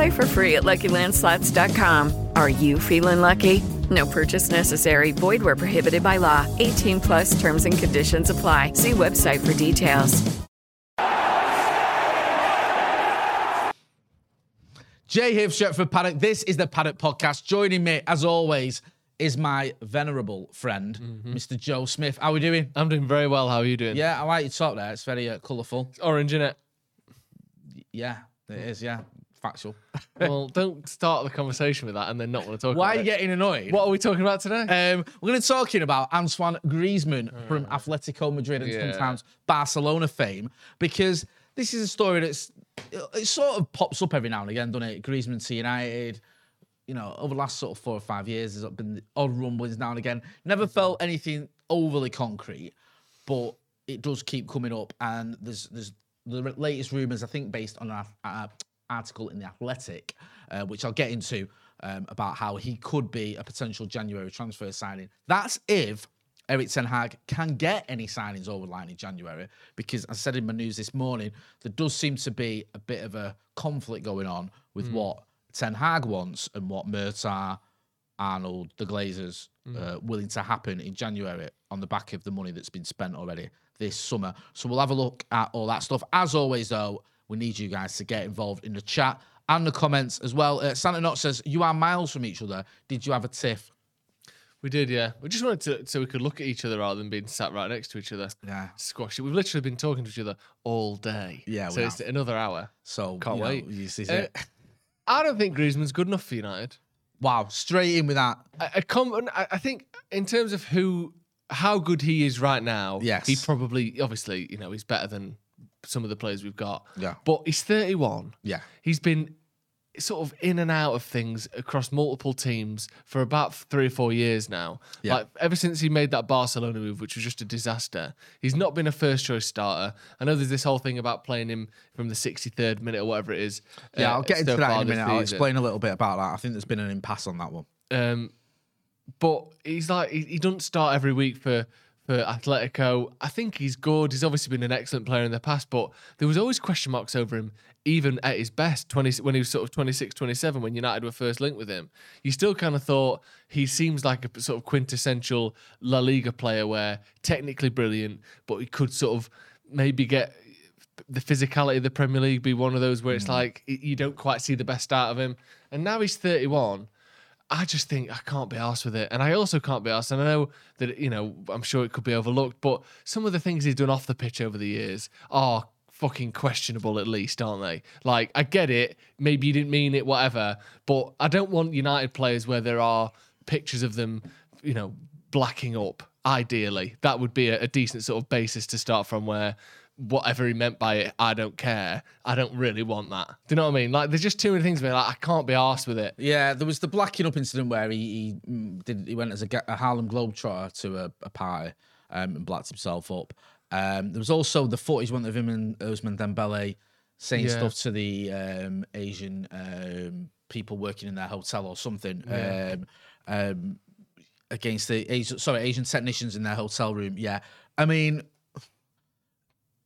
Play for free at LuckyLandSlots.com. Are you feeling lucky? No purchase necessary. Void where prohibited by law. 18 plus terms and conditions apply. See website for details. Jay here Stretford Paddock. This is the Paddock Podcast. Joining me, as always, is my venerable friend, mm-hmm. Mr. Joe Smith. How are we doing? I'm doing very well. How are you doing? Yeah, I like your top there. It's very uh, colourful. It's orange, in it? Yeah, it is. Yeah, factual. well, don't start the conversation with that and then not want to talk. Why are you getting annoyed? What are we talking about today? Um, we're going to be talking about Antoine Griezmann uh, from Atletico Madrid and yeah. sometimes Barcelona fame because this is a story that's it sort of pops up every now and again, doesn't it? Griezmann to United. You know, over the last sort of four or five years, there's been odd rumblings now and again. Never felt anything overly concrete, but it does keep coming up. And there's there's the latest rumours, I think, based on an article in the Athletic, uh, which I'll get into um, about how he could be a potential January transfer signing. That's if Erik Ten Hag can get any signings over the line in January because, as I said in my news this morning, there does seem to be a bit of a conflict going on with mm. what Ten Hag wants and what Murtough, Arnold, the Glazers mm. uh, willing to happen in January on the back of the money that's been spent already this summer. So we'll have a look at all that stuff. As always, though, we need you guys to get involved in the chat and the comments as well. Uh, Santa Not says, You are miles from each other. Did you have a tiff? We did, yeah. We just wanted to so we could look at each other rather than being sat right next to each other. Yeah. Squash it. We've literally been talking to each other all day. Yeah. So it's another hour. So can't you wait. Know, you see uh, I don't think Griezmann's good enough for United. Wow, straight in with that. I, I, com- I think in terms of who, how good he is right now. Yes. He probably, obviously, you know, he's better than some of the players we've got. Yeah. But he's 31. Yeah. He's been sort of in and out of things across multiple teams for about three or four years now. Yeah. Like ever since he made that Barcelona move, which was just a disaster, he's not been a first choice starter. I know there's this whole thing about playing him from the 63rd minute or whatever it is. Yeah, uh, I'll get into that in a minute. I'll explain a little bit about that. I think there's been an impasse on that one. Um, but he's like he, he doesn't start every week for for Atletico. I think he's good. He's obviously been an excellent player in the past, but there was always question marks over him even at his best, 20, when he was sort of 26, 27, when United were first linked with him, you still kind of thought he seems like a sort of quintessential La Liga player where technically brilliant, but he could sort of maybe get the physicality of the Premier League be one of those where it's mm. like you don't quite see the best out of him. And now he's 31. I just think I can't be asked with it. And I also can't be asked. And I know that, you know, I'm sure it could be overlooked, but some of the things he's done off the pitch over the years are fucking questionable at least, aren't they? Like, I get it. Maybe you didn't mean it, whatever. But I don't want United players where there are pictures of them, you know, blacking up. Ideally, that would be a, a decent sort of basis to start from where whatever he meant by it, I don't care. I don't really want that. Do you know what I mean? Like, there's just too many things where like I can't be arsed with it. Yeah, there was the blacking up incident where he, he mm, did he went as a, a Harlem Globetrotter to a, a party um, and blacked himself up. Um, there was also the footage one of him and Ousmane Dembele saying yeah. stuff to the um, Asian um, people working in their hotel or something yeah. Um, um, against the Asian, sorry Asian technicians in their hotel room. Yeah, I mean,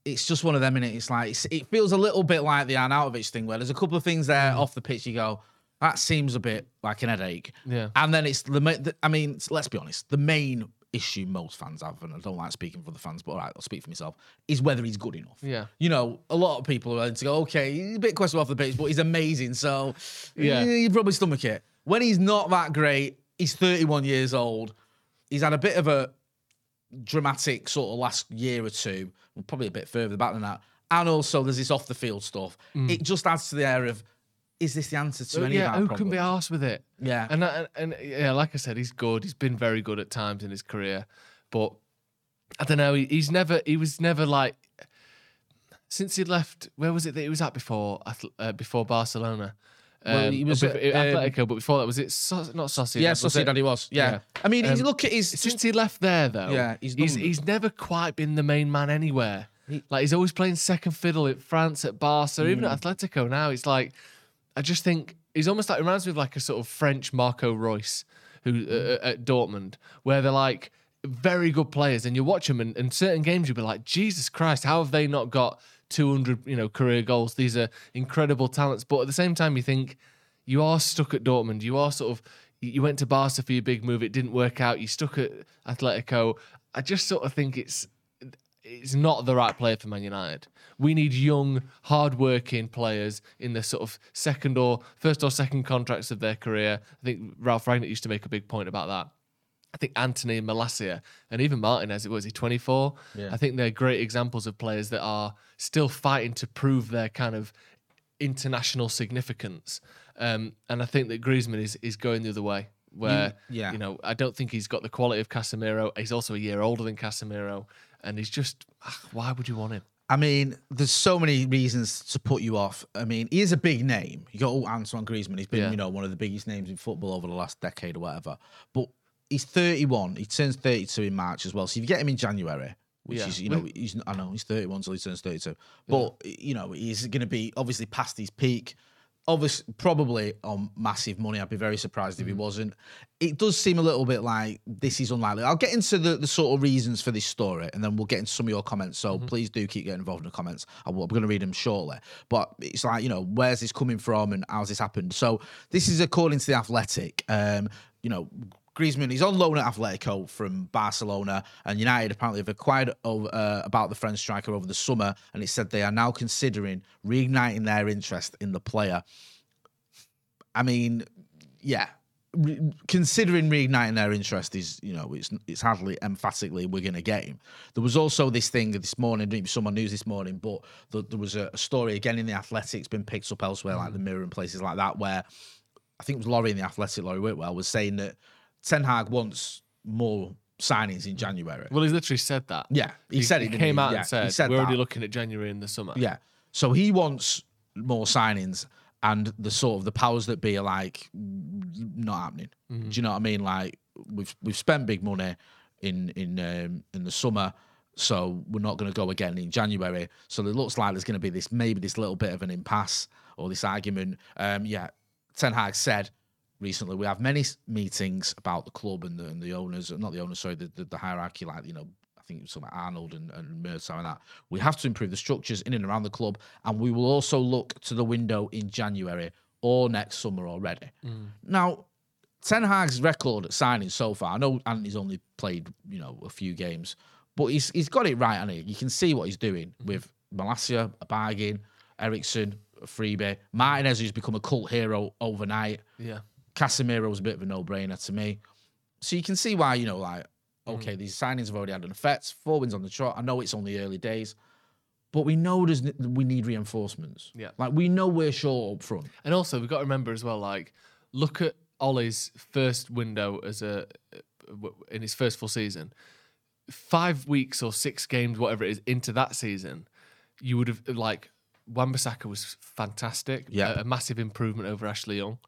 it's just one of them, and it's like it's, it feels a little bit like the Arnautovic thing, where there's a couple of things there Mm. off the pitch. You go, that seems a bit like an headache. Yeah. And then it's the, I mean, let's be honest, the main issue most fans have, and I don't like speaking for the fans, but all right, I'll speak for myself, is whether he's good enough. Yeah. You know, a lot of people are willing to go, okay, he's a bit questionable off the pitch, but he's amazing. So yeah, you probably stomach it. When he's not that great, he's 31 years old. He's had a bit of a dramatic sort of last year or two, well, probably a bit further back than that. And also, there's this off the field stuff. It just adds to the air of, is this the answer to Oh, any yeah, of who our can be asked with it? Yeah. And, and and yeah, like I said, he's good. He's been very good at times in his career, but I don't know. He, he's never. He was never like since he left. Where was it that he was at before? Uh, before Barcelona. Well, Um, he was at, um, Atletico, but before that was it so, not Sociedad? Yeah? Sociedad he was. Yeah. Yeah. I mean, Um, look at his. Since he left there, though, Yeah, he's he's he's, never quite been the main man anywhere. like he's always playing second fiddle at France, at Barca, even Mm. at Atletico. Now it's like I just think he's almost like reminds me of like a sort of French Marco Reus who uh, at Dortmund, where they're like very good players, and you watch them, and, and certain games you'll be like, Jesus Christ, how have they not got 200 you know career goals? These are incredible talents, but at the same time, you think you are stuck at Dortmund. You are sort of you went to Barca for your big move. It didn't work out. You stuck at Atletico. I just sort of think it's it's not the right player for Man United. We need young, hard-working players in the sort of second or first or second contracts of their career. I think Ralf Rangnick used to make a big point about that. I think Antony and Malacia and even Martinez, it was he 24? I think they're great examples of players that are still fighting to prove their kind of international significance. Um, and I think that Griezmann is, is going the other way, where, yeah. you know, I don't think he's got the quality of Casemiro. He's also a year older than Casemiro. And he's just, ah, why would you want him? I mean, there's so many reasons to put you off. I mean, he is a big name. You got oh, Antoine Griezmann. He's been, Yeah. you know, one of the biggest names in football over the last decade or whatever. But he's 31. He turns 32 in March as well. So if you get him in January, which Yeah. is, you know, he's I know he's 31 so he turns 32. But you know, he's going to be obviously past his peak. Obviously, probably on massive money. I'd be very surprised Mm. if he wasn't. It does seem a little bit like this is unlikely. I'll get into the, the sort of reasons for this story, and then we'll get into some of your comments. So Mm-hmm. please do keep getting involved in the comments. I'm going to read them shortly. But it's like you know, where's this coming from, and how's this happened? So this is according to the Athletic. Um, you know, Griezmann, he's on loan at Atletico from Barcelona, and United apparently have acquired over, uh, about the French striker over the summer, and it said they are now considering reigniting their interest in the player. I mean, yeah, re- considering reigniting their interest is, you know, it's it's hardly emphatically we're going to get him. There was also this thing this morning, didn't someone news this morning, but the, there was a, a story again in the Athletics been picked up elsewhere, like the Mirror and places like that, where I think it was Laurie in the Athletic, Laurie Whitwell, was saying that Ten Hag wants more signings in January. Well, he's literally said that. Yeah, he said it, He came he? out Yeah, and he said, said we're already looking at January in the summer. Yeah. So he wants more signings, and the sort of the powers that be are like not happening. Mm-hmm. Do you know what I mean? Like we've we've spent big money in in um, in the summer, so we're not going to go again in January. So it looks like there's going to be this maybe this little bit of an impasse or this argument. Um, yeah, Ten Hag said recently we have many meetings about the club and the, and the owners, not the owners, sorry, the, the, the hierarchy, like you know. I think it was something like Arnold and, and Mertz and that. We have to improve the structures in and around the club, and we will also look to the window in January or next summer already. Mm. Now, Ten Hag's record at signing so far, I know Antony's only played, you know, a few games, but he's he's got it right, hasn't? You can see what he's doing mm. with Malacia, a bargain, Eriksen, a freebie, Martinez, who's become a cult hero overnight. Yeah. Casemiro was a bit of a no-brainer to me. So you can see why, you know, like, Mm. okay, these signings have already had an effect. Four wins on the trot. I know it's only early days, but we know there's we need reinforcements. Yeah. Like we know we're short up front. And also, we've got to remember as well, like, look at Ollie's first window as a in his first full season. Five weeks or six games, whatever it is, into that season, you would have like Wan-Bissaka was fantastic. Yeah. a, a massive improvement over Ashley Young.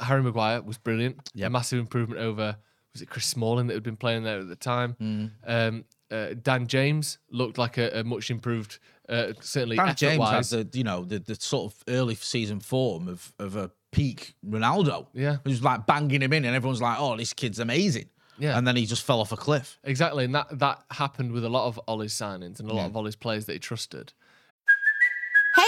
Harry Maguire was brilliant. Yep. A massive improvement over was it Chris Smalling that had been playing there at the time. Mm. Um, uh, Dan James looked like a, a much improved, uh, certainly Dan James has the you know the, the sort of early season form of of a peak Ronaldo. Yeah. who's like banging him in, and everyone's like, "Oh, this kid's amazing." Yeah. and then he just fell off a cliff. Exactly, and that that happened with a lot of Ollie's signings and a lot Yeah. of Ollie's players that he trusted.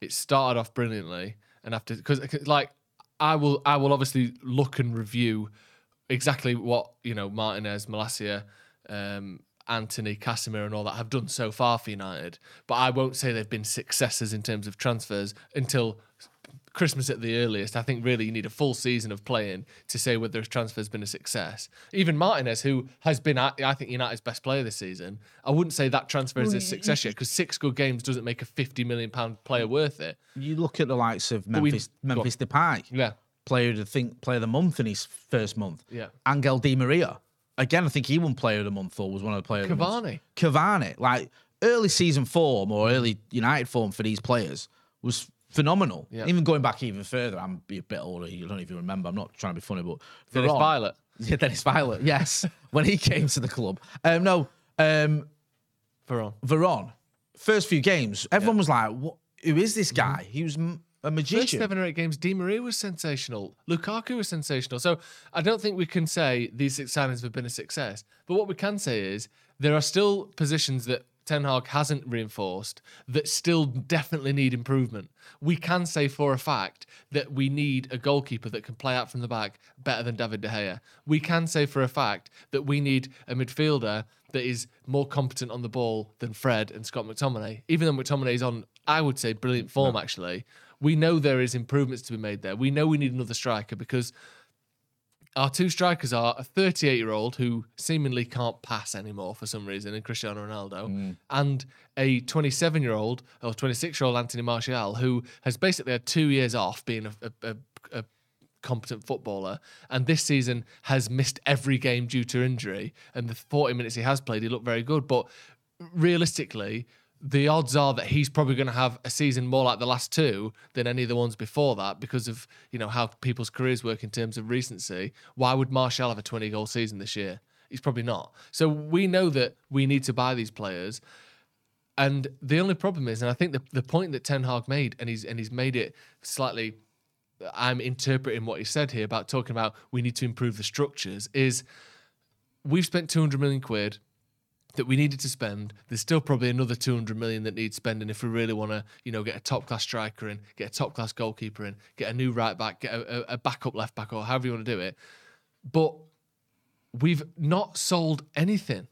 It started off brilliantly, and after because like I will I will obviously look and review exactly what you know Martinez, Malacia, um, Antony, Casemiro, and all that have done so far for United, but I won't say they've been successes in terms of transfers until Christmas at the earliest. I think really you need a full season of playing to say whether his transfer's been a success. Even Martinez, who has been, I think, United's best player this season, I wouldn't say that transfer is a success yet because six good games doesn't make a fifty million pound player mm. worth it. You look at the likes of Memphis. Memphis Depay, Yeah, player of the think player of the month in his first month. Yeah. Angel Di Maria. Again, I think he won player of the month or was one of the players. Of the. Cavani. Cavani, like early season form or early United form for these players was phenomenal. Yeah. Even going back even further, I'm a bit older. You don't even remember. I'm not trying to be funny, but Dennis Varane- Viollet. Yeah, Dennis Viollet. Yes, when he came to the club. Um, no, um, Veron. Veron. First few games, everyone was like, "What? Who is this guy?" He was a First magician. seven or eight games, Di Maria was sensational. Lukaku was sensational. So I don't think we can say these six signings have been a success. But what we can say is there are still positions that Ten Hag hasn't reinforced that still definitely need improvement. We can say for a fact that we need a goalkeeper that can play out from the back better than David De Gea. We can say for a fact that we need a midfielder that is more competent on the ball than Fred and Scott McTominay. Even though McTominay is on, I would say, brilliant form actually. We know there is improvements to be made there. We know we need another striker because our two strikers are a 38 year old who seemingly can't pass anymore for some reason, and Cristiano Ronaldo, mm. and a 27 year old or 26 year old Anthony Martial who has basically had two years off being a, a, a, a competent footballer, and this season has missed every game due to injury. And the 40 minutes he has played, he looked very good. But realistically, the odds are that he's probably going to have a season more like the last two than any of the ones before that because of you know how people's careers work in terms of recency. Why would Martial have a 20 goal season this year? He's probably not. So we know that we need to buy these players. And the only problem is, and I think the, the point that Ten Hag made, and he's and he's made it slightly I'm interpreting what he said here about talking about we need to improve the structures is we've spent 200 million quid that we needed to spend. There's still probably another 200 million that needs spending if we really want to, you know, get a top class striker in, get a top class goalkeeper in, get a new right back, get a, a, a backup left back, or however you want to do it. But we've not sold anything.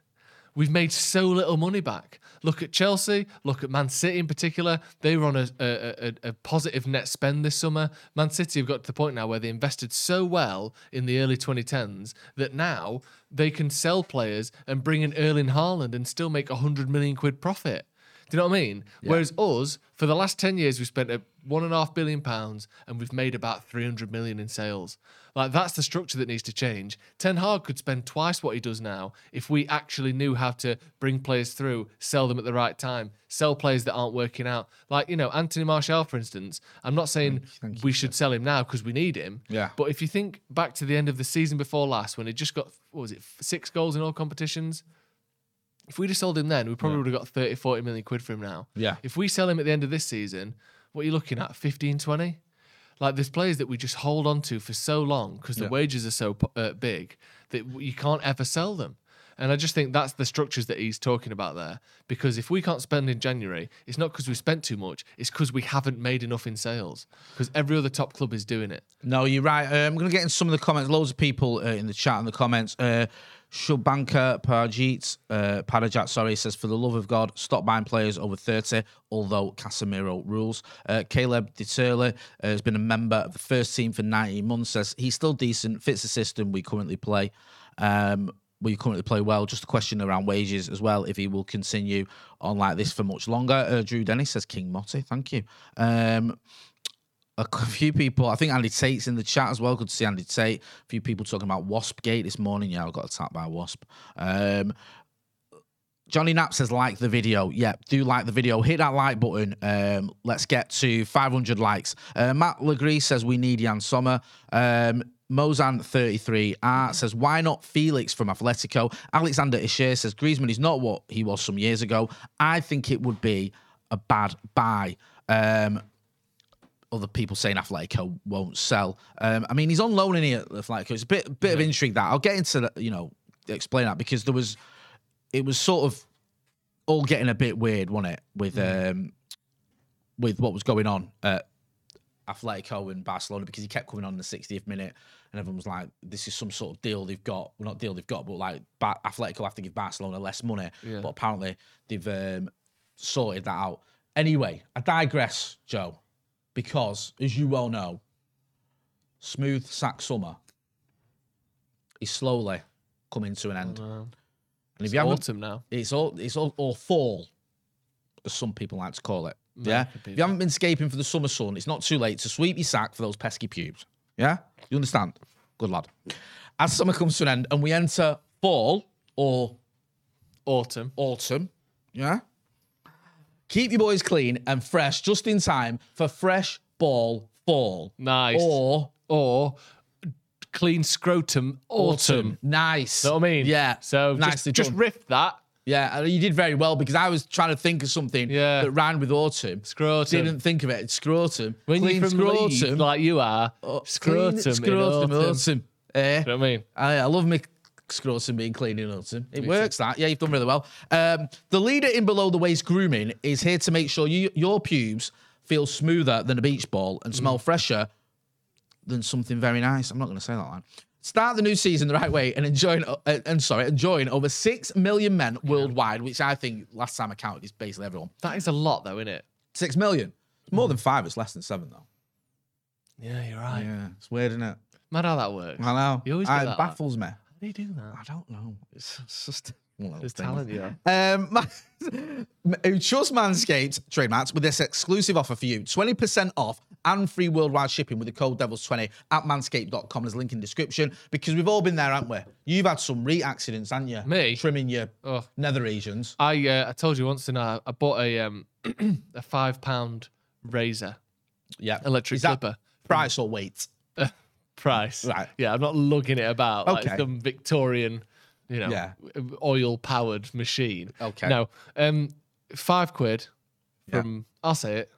We've made so little money back. Look at Chelsea. Look at Man City in particular. They were on a, a, a, a positive net spend this summer. Man City have got to the point now where they invested so well in the early 2010s that now they can sell players and bring in Erling Haaland and still make 100 million quid profit. Do you know what I mean? Whereas us, for the last 10 years, we've spent a one and a half billion pounds and we've made about 300 million in sales. Like, that's the structure that needs to change. Ten Hag could spend twice what he does now if we actually knew how to bring players through, sell them at the right time, sell players that aren't working out. Like, you know, Anthony Martial, for instance, I'm not saying we should sell him now because we need him. Yeah. But if you think back to the end of the season before last when he just got, what was it, six goals in all competitions? If we'd have sold him then, we probably would have got 30, 40 million quid for him now. Yeah. If we sell him at the end of this season, what are you looking at? 15, 20? Like there's players that we just hold on to for so long because the Yeah. wages are so uh, big that you can't ever sell them. And I just think that's the structures that he's talking about there. Because if we can't spend in January, it's not because we spent too much, it's because we haven't made enough in sales. Because every other top club is doing it. No, you're right. Uh, I'm going to get in some of the comments. Loads of people uh, in the chat and the comments. Uh, Shubanka Parajit, uh, Parajat, sorry, says, for the love of God, stop buying players over 30, although Casemiro rules. Uh, Caleb Deterle uh, has been a member of the first team for 19 months, says, he's still decent, fits the system we currently play. Um, we currently play well. Just a question around wages as well, if he will continue on like this for much longer. Uh, Drew Dennis says, King Motti, thank you. Um, a few people. I think Andy Tate's in the chat as well. Good to see Andy Tate. A few people talking about Waspgate this morning. Yeah, I got attacked by a wasp. Um, Johnny Knapp says like the video. Yeah, do like the video. Hit that like button. Um, let's get to 500 likes. Uh, Matt Legree says we need Yann Sommer. Um, Mozan 33 Art says why not Felix from Atletico? Alexander Isher says Griezmann is not what he was some years ago. I think it would be a bad buy. Um, other people saying Atletico won't sell. Um, I mean, he's on loan in here at Atletico. It's a bit bit of intrigue that I'll get into the, you know explain that because there was it was sort of all getting a bit weird, wasn't it? With um with what was going on at Atletico and Barcelona because he kept coming on in the 60th minute and everyone was like, "This is some sort of deal they've got." Well, not deal they've got, but like ba- Atletico have to give Barcelona less money. Yeah. But apparently they've um, sorted that out. Anyway, I digress, Joe, because as you well know, smooth sack summer is slowly coming to an end. Oh, and if It's you haven't, autumn now. it's all it's all or fall, as some people like to call it. Yeah. be If you haven't been escaping for the summer sun, it's not too late to sweep your sack for those pesky pubes. Yeah? You understand? Good lad. As summer comes to an end and we enter fall or Autumn. autumn, yeah? Keep your boys clean and fresh just in time for fresh ball fall. Nice. Or Or clean scrotum autumn. Nice. Know what I mean? Yeah. So nicely just, just riff that. Yeah, you did very well because I was trying to think of something Yeah. that rhymed with autumn. Scrotum. Didn't think of it. It's scrotum. When Clean you're from Leeds, scrotum. like you are, Oh, scrotum, scrotum autumn. autumn. Eh? You know what I mean? I, I love scrotum being clean in autumn. It works that. Yeah, you've done really well. Um, the leader in below the waist grooming is here to make sure you, your pubes feel smoother than a beach ball and Mm. smell fresher than something very nice. I'm not going to say that line. Start the new season the right way and enjoying uh, and sorry, enjoying over six million men worldwide, which I think last time I counted is basically everyone. That is a lot, though, isn't it? Six million. It's more than five. It's less than seven though. Yeah, you're right. Yeah, it's weird, isn't it? Mad how that works. I know. You always I- get it that. baffles me. How do that? I don't know. It's, it's just one of those There's things. talent, yeah. Um, who trust Manscaped trademarks with this exclusive offer for you 20% off and free worldwide shipping with the code devils20 at manscaped.com. There's a link in the description because we've all been there, haven't we? You've had some re accidents, haven't you? Me? Trimming your Oh. nether regions. I uh, I told you once, and I, I bought a um a five pound razor Yeah. electric clipper price or weight? Price. Right. Yeah, I'm not lugging it about Okay. like some Victorian, you know, Yeah. oil powered machine. Okay. No, um, five quid Yeah. from. I'll say it.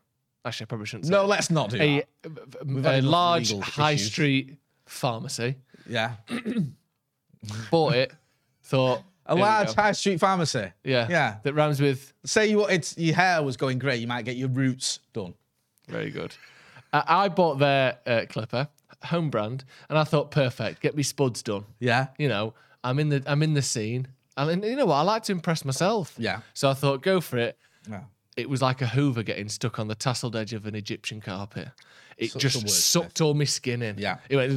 Actually, I probably shouldn't say No, it. let's not do a, that. a, enough large high issues. street pharmacy. Yeah. Bought it. Thought A here large high street pharmacy. Yeah. Yeah. That rhymes with Say you it's your hair was going grey, you might get your roots done. Very good. Uh, I bought their uh, clipper, home brand, and I thought, perfect, get me spuds done. Yeah. You know, I'm in the I'm in the scene, and you know what? I like to impress myself. Yeah. So I thought, go for it. Yeah. It was like a Hoover getting stuck on the tasseled edge of an Egyptian carpet. It Such just sucked all my skin in. Yeah. It went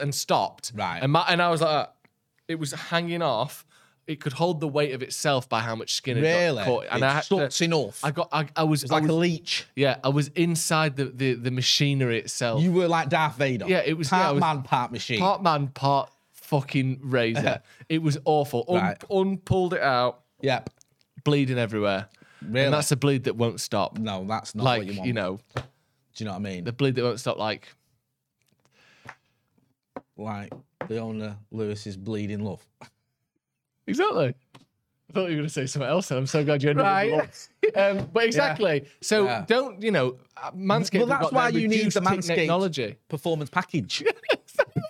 and stopped. Right. And my, and I was like, uh, it was hanging off. It could hold the weight of itself by how much skin it Really? got caught. And It I had to- sucks enough. I got. I, I was. It's I like was, a leech. yeah, I was inside the, the, the machinery itself. You were like Darth Vader. Yeah, it was- yeah, part I was- man, part machine. part man, part fucking razor. it was awful. Un, Right. Unpulled it out, Yep. bleeding everywhere. Really? And that's a bleed that won't stop. no, that's not like what you want. you, know, Do you know what I mean? the bleed that won't stop. Like like Leona Lewis's bleeding love. Exactly. I thought you were going to say something else, and I'm so glad you ended Right. Um, but exactly. So Yeah. don't you know? uh, Manscaped. Well, got why you need the Manscaped technology. performance package.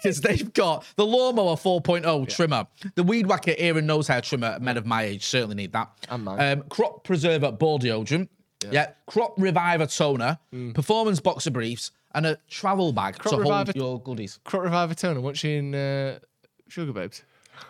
Because they've got the lawnmower 4.0 trimmer, the weed whacker ear and nose hair trimmer. Men of my age certainly need that. And mine. Um, crop preserver ball deodorant. Yeah. Crop reviver toner, performance boxer briefs, and a travel bag Mm. Crop to hold Reviver- your goodies. Crop Reviver toner. Once you in uh, Sugababes.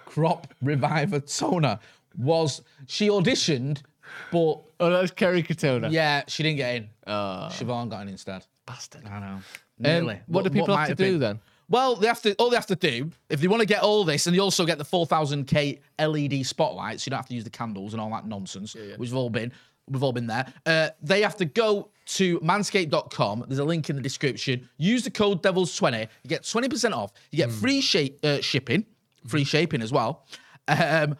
Crop reviver toner was she auditioned, but Oh, that's Kerry Katona. yeah, she didn't get in. Uh, Siobhan got in instead. bastard. I know. Um, Nearly. what do people might have to do been. then? Well, they have to. All they have to do, if they want to get all this, and they also get the 4000k LED spotlights, you don't have to use the candles and all that nonsense, which have all been. we've all been there. Uh, they have to go to manscaped.com. There's a link in the description. Use the code Devils20. You get 20% off. You get free shape, uh, shipping, free shaping as well. Um,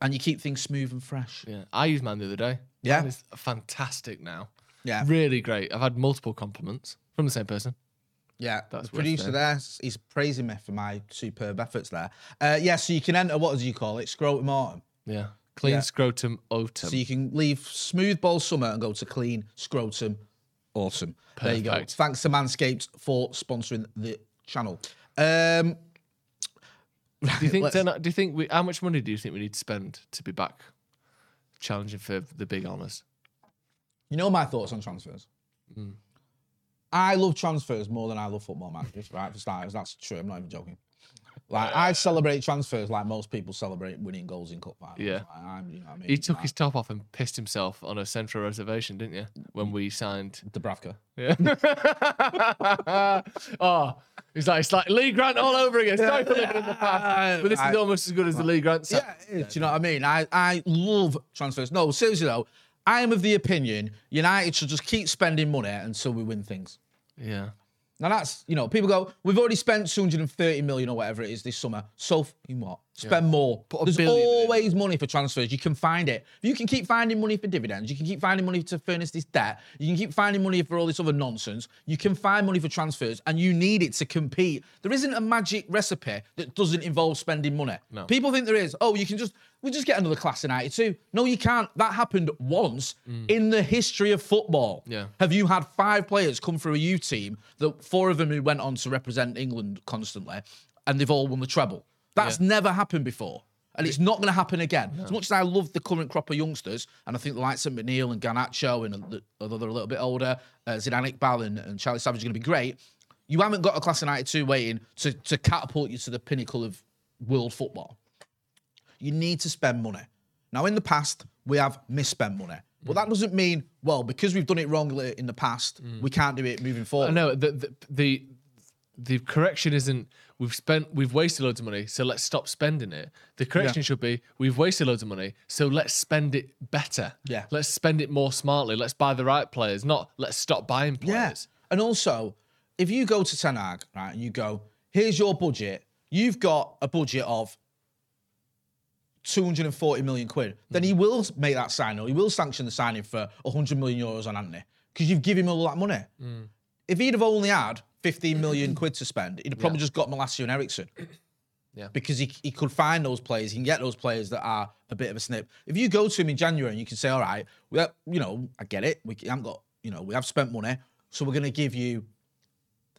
and you keep things smooth and fresh. Yeah, I used mine the other day. Yeah? Is fantastic now. Yeah. really great. I've had multiple compliments from the same person. Yeah, That's the producer it. there, he's praising me for my superb efforts there. Uh, yeah, so you can enter, what do you call it? Scrotum autumn. Yeah, clean Yeah. scrotum autumn. So you can leave smooth ball summer and go to clean scrotum autumn. There you go. Thanks to Manscaped for sponsoring the channel. Um, do you think? let's- do you think we? How much money do you think we need to spend to be back challenging for the big honours? you know my thoughts on transfers. Mm. I love transfers more than I love football matches, right? For starters, that's true. I'm not even joking. Like I celebrate transfers like most people celebrate winning goals in cup finals. Yeah. Like, you know I mean? He took Like, his top off and pissed himself on a central reservation, didn't you? When we signed. Dubravka. Yeah. oh, he's like it's like Lee Grant all over again. Sorry for living in the past, but this is almost as good as the Lee Grant. set. Yeah, is. Do you know what I mean? I, I love transfers. No, seriously though, I am of the opinion United should just keep spending money until we win things. yeah. Now that's you know people go we've already spent 230 million or whatever it is this summer. So in what? Spend more. Put a There's always money for transfers. You can find it. You can keep finding money for dividends, you can keep finding money to furnish this debt. You can keep finding money for all this other nonsense. You can find money for transfers, and you need it to compete. There isn't a magic recipe that doesn't involve spending money. No. People think there is. Oh, you can just we just get another class in 92. No, you can't. That happened once mm. in the history of football. Yeah. Have you had five players come through a U team, that four of them who went on to represent England constantly, and they've all won the treble? That's never happened before. And it's not going to happen again. As much as I love the current crop of youngsters, and I think the likes of McNeil and Garnacho, and although they're a little bit older, uh, Zidane Iqbal and, and Charlie Savage are going to be great, you haven't got a class of 92 waiting to, to catapult you to the pinnacle of world football you need to spend money. Now, in the past, we have misspent money. But that doesn't mean, well, because we've done it wrongly in the past, we can't do it moving forward. No, the, the the the correction isn't we've spent we've wasted loads of money, so let's stop spending it. The correction should be we've wasted loads of money, so let's spend it better. Yeah. Let's spend it more smartly. Let's buy the right players, not let's stop buying players Yeah. And also, if you go to Ten Hag, right, and you go, here's your budget, you've got a budget of 240 million quid, then he will make that sign or he will sanction the signing for 100 million euros on Antony because you've given him all that money. Mm. If he'd have only had 15 million mm-hmm. quid to spend, he'd probably just got Malacia and Eriksen. Yeah. Because he, he could find those players, he can get those players that are a bit of a snip. If you go to him in January and you can say, all right, we have, you know, I get it, we haven't got, you know, we have spent money, so we're going to give you,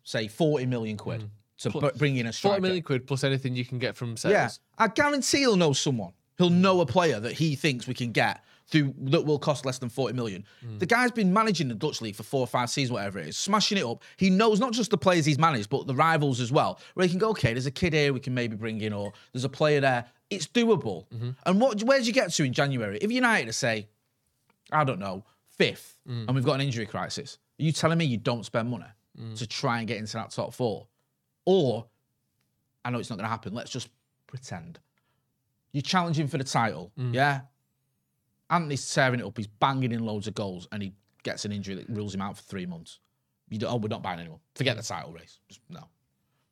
say, 40 million quid mm. to Pl- b- bring in a striker. Forty million quid plus anything you can get from sales. Yeah, I guarantee he'll know someone. He'll know a player that he thinks we can get through that will cost less than 40 million. Hmm. The guy's been managing the Dutch league for four or five seasons, whatever it is, smashing it up. He knows not just the players he's managed, but the rivals as well. Where he can go, okay, there's a kid here we can maybe bring in, or there's a player there. It's doable. Mm-hmm. And what where do you get to in January? If United to say, I don't know, fifth, mm. and we've got an injury crisis, are you telling me you don't spend money mm. to try and get into that top four? Or I know it's not going to happen. Let's just pretend. You're challenging for the title, mm. yeah? Antony's tearing it up. He's banging in loads of goals, and he gets an injury that rules him out for three months. You don't, oh, we're not buying anyone. Forget the title race. Just, no.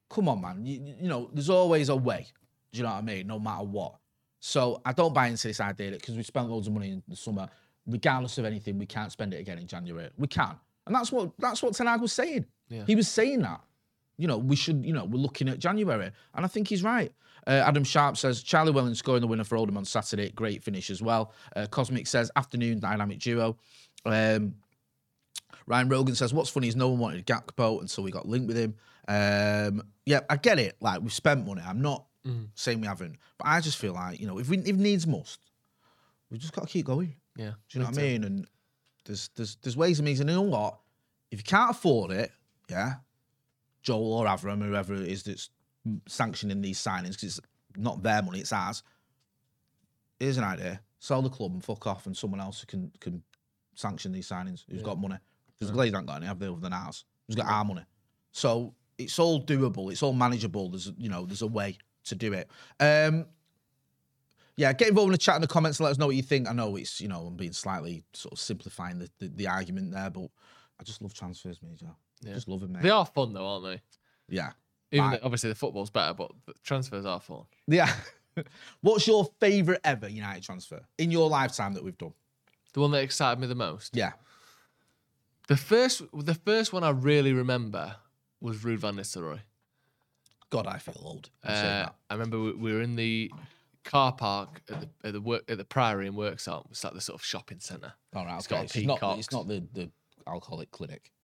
Come on, man. You, you know, there's always a way. Do you know what I mean? No matter what. So I don't buy into this idea that because we spent loads of money in the summer, regardless of anything, we can't spend it again in January. We can, and that's what that's what Ten Hag was saying. He was saying that you know, we should, you know, we're looking at January. And I think he's right. Uh, Adam Sharp says Charlie Wellens scoring the winner for Oldham on Saturday. Great finish as well. Uh, Cosmic says afternoon dynamic duo. Um, Ryan Rogan says what's funny is no one wanted Gakpo until we got linked with him. Um, yeah, I get it. Like we've spent money. I'm not saying we haven't, but I just feel like you know if we if needs must, we just got to keep going. Yeah. Do you know what I mean? And there's there's there's ways and means. And you know what? If you can't afford it, yeah, Joel or Avram, whoever it is that's sanctioning these signings, because it's not their money, it's ours. Here's an idea: sell the club and fuck off, and someone else can can sanction these signings who's got money. Because the Glazers haven't got any, have they, other than ours? Who's got our money? So it's all doable. It's all manageable. There's you know there's a way to do it. Um, yeah, get involved in the chat in the comments and let us know what you think. I know it's you know I'm being slightly sort of simplifying the, the, the argument there, but I just love transfers, mate. Yeah. Just love them, mate. They are fun though, aren't they? Yeah. Even though obviously the football's better, but the transfers are fun. Yeah. What's your favourite ever United transfer in your lifetime that we've done? The one that excited me the most. Yeah. The first, the first one I really remember was Ruud van Nistelrooy. God, I feel old. Uh. I remember we, we were in the car park at the at the work at the Priory in Worksop. It's like the sort of shopping centre. All right, It's okay. got It's not, it's not the, the alcoholic clinic.